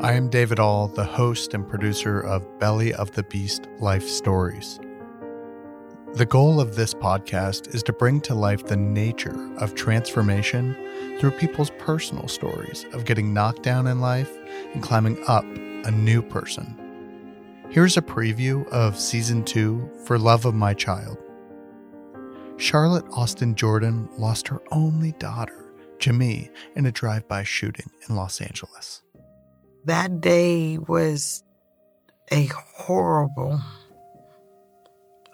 I am David All, the host and producer of Belly of the Beast Life Stories. The goal of this podcast is to bring to life the nature of transformation through people's personal stories of getting knocked down in life and climbing up a new person. Here's a preview of season two for Love of My Child. Charlotte Austin Jordan lost her only daughter, Jamie, in a drive by shooting in Los Angeles. That day was a horrible,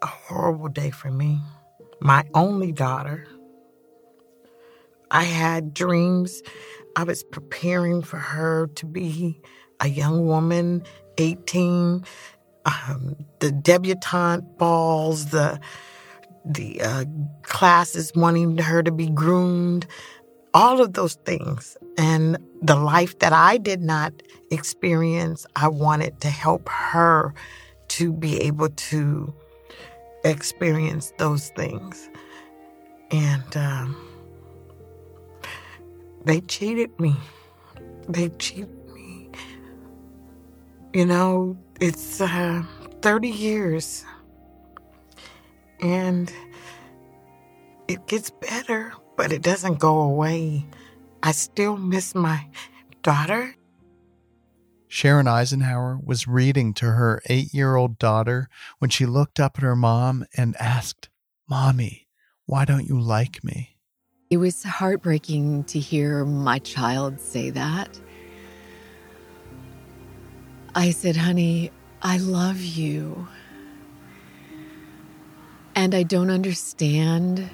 a horrible day for me. My only daughter. I had dreams. I was preparing for her to be a young woman, 18, um, the debutante balls, the the uh, classes wanting her to be groomed, all of those things. And the life that I did not experience, I wanted to help her to be able to experience those things. And um, they cheated me. They cheated me. You know, it's uh, 30 years. And it gets better, but it doesn't go away. I still miss my daughter. Sharon Eisenhower was reading to her eight year old daughter when she looked up at her mom and asked, Mommy, why don't you like me? It was heartbreaking to hear my child say that. I said, Honey, I love you. And I don't understand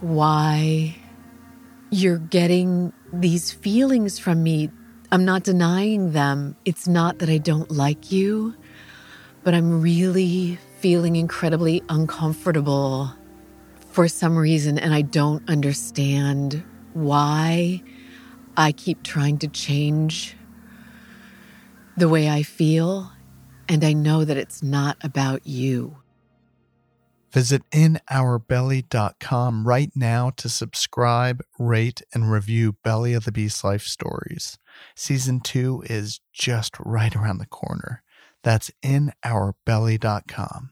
why you're getting these feelings from me. I'm not denying them. It's not that I don't like you, but I'm really feeling incredibly uncomfortable for some reason, and I don't understand why I keep trying to change the way I feel, and I know that it's not about you. Visit inourbelly.com right now to subscribe, rate, and review Belly of the Beast Life Stories. Season 2 is just right around the corner. That's inourbelly.com.